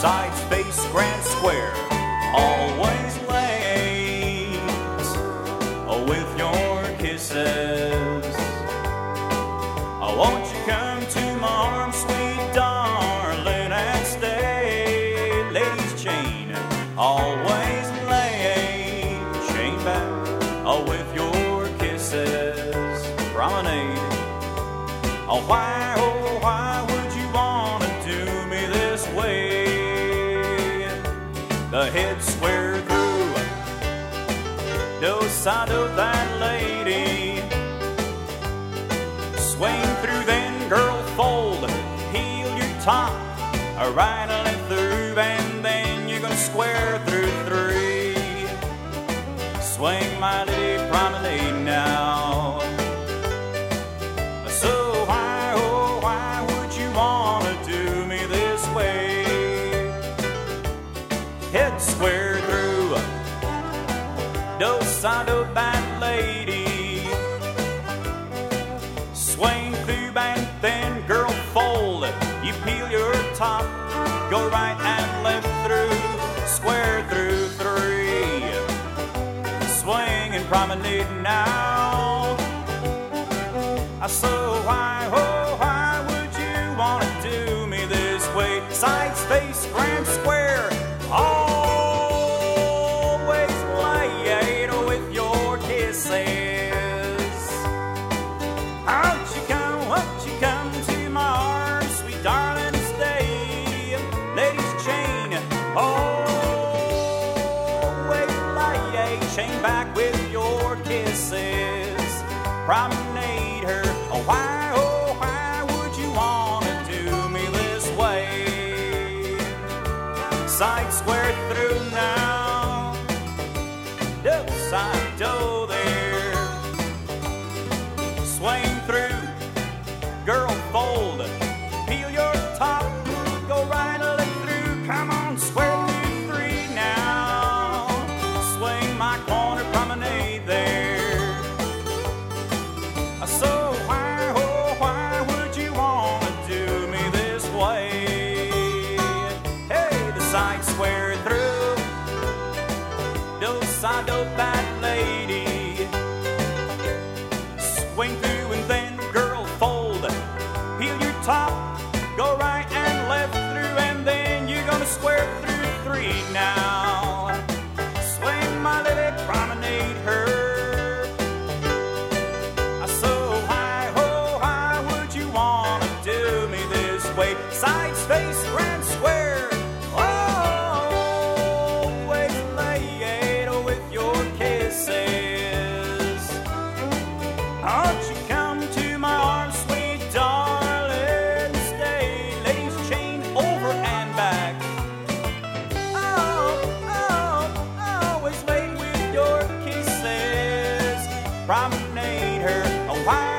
sides face Grand Square, always late with your kisses. Oh, won't you come to my arms, sweet darling, and stay? Ladies' chain, always late, chain back oh, with your kisses. Promenade. Oh, why, oh, The head square through, no side of that lady. Swing through, then girl fold, peel your top, a right and through, and then you're gonna square through three. Swing my lady promenade square through, no side of bad lady. Swing through and then girl fold. You peel your top, go right and left through, square through three. Swing and promenade now. I so why, oh, chain back with your kisses. Promenade her, oh why, oh why would you wanna do me this way? Side square square through, no side of that lady. Swing through and then girl fold, peel your top, go right and left through, and then you're gonna square through three now. Promenade her. Oh,